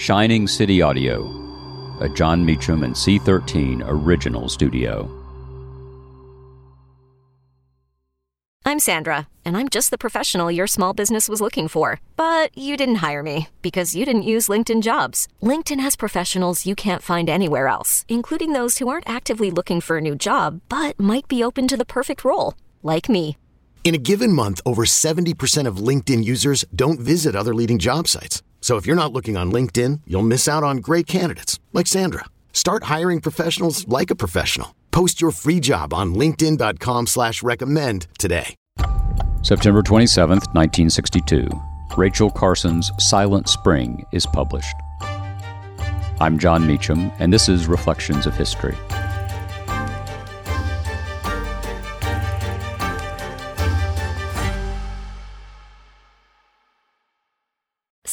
Shining City Audio, a Jon Meacham and C13 original studio. I'm Sandra, and I'm just the professional your small business was looking for. But you didn't hire me because you didn't use LinkedIn jobs. LinkedIn has professionals you can't find anywhere else, including those who aren't actively looking for a new job but might be open to the perfect role, like me. In a given month, over 70% of LinkedIn users don't visit other leading job sites. So if you're not looking on LinkedIn, you'll miss out on great candidates like Sandra. Start hiring professionals like a professional. Post your free job on LinkedIn.com slash recommend today. September 27th, 1962. Rachel Carson's Silent Spring is published. I'm Jon Meacham, and this is Reflections of History.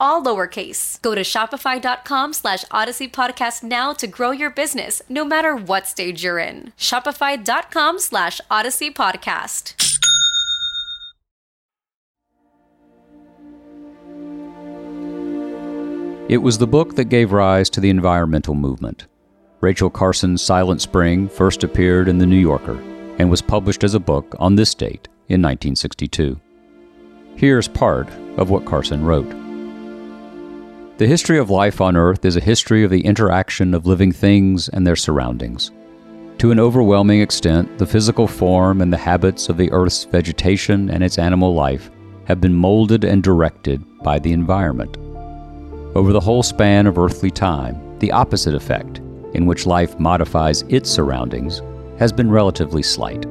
all lowercase. Go to shopify.com slash odyssey podcast now to grow your business, no matter what stage you're in. Shopify.com slash odyssey podcast. It was the book that gave rise to the environmental movement. Rachel Carson's Silent Spring first appeared in The New Yorker and was published as a book on this date in 1962. Here's part of what Carson wrote. The history of life on Earth is a history of the interaction of living things and their surroundings. To an overwhelming extent, the physical form and the habits of the Earth's vegetation and its animal life have been molded and directed by the environment. Over the whole span of earthly time, the opposite effect, in which life modifies its surroundings, has been relatively slight.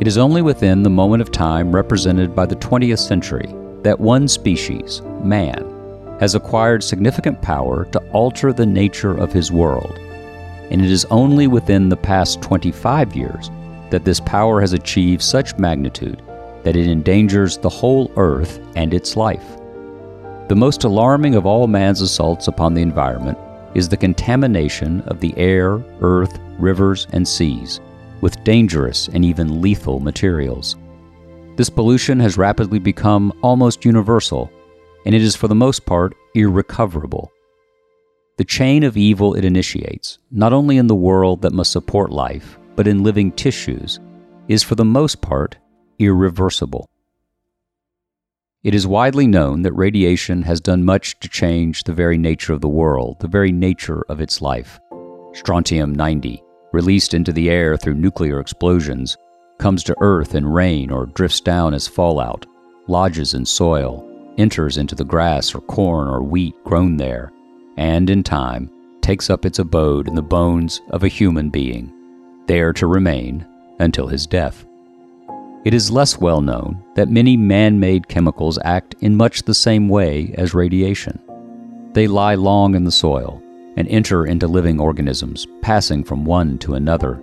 It is only within the moment of time represented by the 20th century that one species, man, has acquired significant power to alter the nature of his world. And it is only within the past 25 years that this power has achieved such magnitude that it endangers the whole earth and its life. The most alarming of all man's assaults upon the environment is the contamination of the air, earth, rivers, and seas with dangerous and even lethal materials. This pollution has rapidly become almost universal, and it is for the most part irrecoverable. The chain of evil it initiates, not only in the world that must support life, but in living tissues, is for the most part irreversible. It is widely known that radiation has done much to change the very nature of the world, the very nature of its life. Strontium 90, released into the air through nuclear explosions, comes to Earth in rain or drifts down as fallout, lodges in soil, enters into the grass or corn or wheat grown there, and in time takes up its abode in the bones of a human being, there to remain until his death. It is less well known that many man made chemicals act in much the same way as radiation. They lie long in the soil and enter into living organisms, passing from one to another.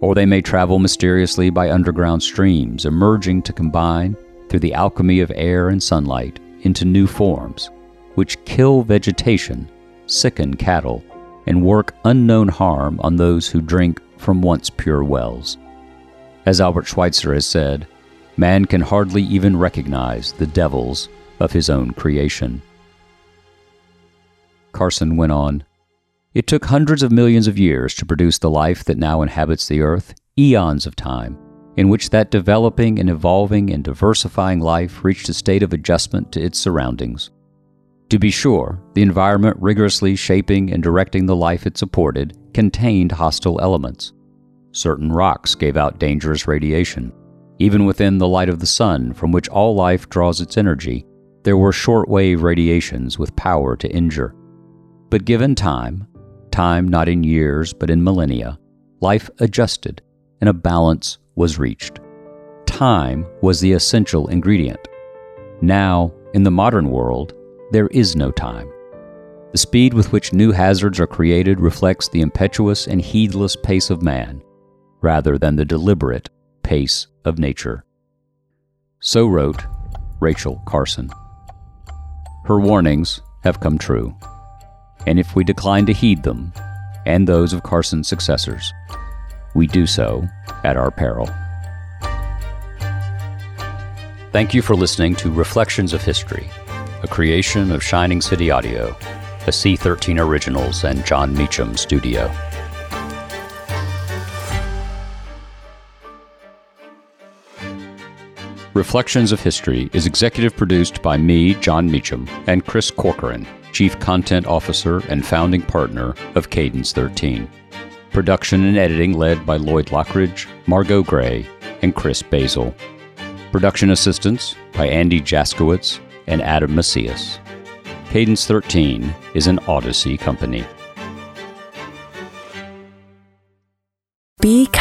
Or they may travel mysteriously by underground streams, emerging to combine, through the alchemy of air and sunlight, into new forms, which kill vegetation, sicken cattle, and work unknown harm on those who drink from once pure wells. As Albert Schweitzer has said, man can hardly even recognize the devils of his own creation. Carson went on, it took hundreds of millions of years to produce the life that now inhabits the earth, eons of time, in which that developing and evolving and diversifying life reached a state of adjustment to its surroundings. To be sure, the environment rigorously shaping and directing the life it supported contained hostile elements. Certain rocks gave out dangerous radiation. Even within the light of the sun, from which all life draws its energy, there were short-wave radiations with power to injure. But given time, time not in years but in millennia, life adjusted and a balance was reached. Time was the essential ingredient. Now, in the modern world, there is no time. The speed with which new hazards are created reflects the impetuous and heedless pace of man, rather than the deliberate pace of nature. So wrote Rachel Carson. Her warnings have come true, and if we decline to heed them, and those of Carson's successors, we do so at our peril. Thank you for listening to Reflections of History, a creation of Shining City Audio, a C13 Originals and Jon Meacham studio. Reflections of History is executive produced by me, Jon Meacham, and Chris Corcoran, Chief Content Officer and founding partner of Cadence 13. Production and editing led by Lloyd Lockridge, Margot Gray, and Chris Basil. Production assistance by Andy Jaskowitz and Adam Macias. Cadence 13 is an Odyssey company.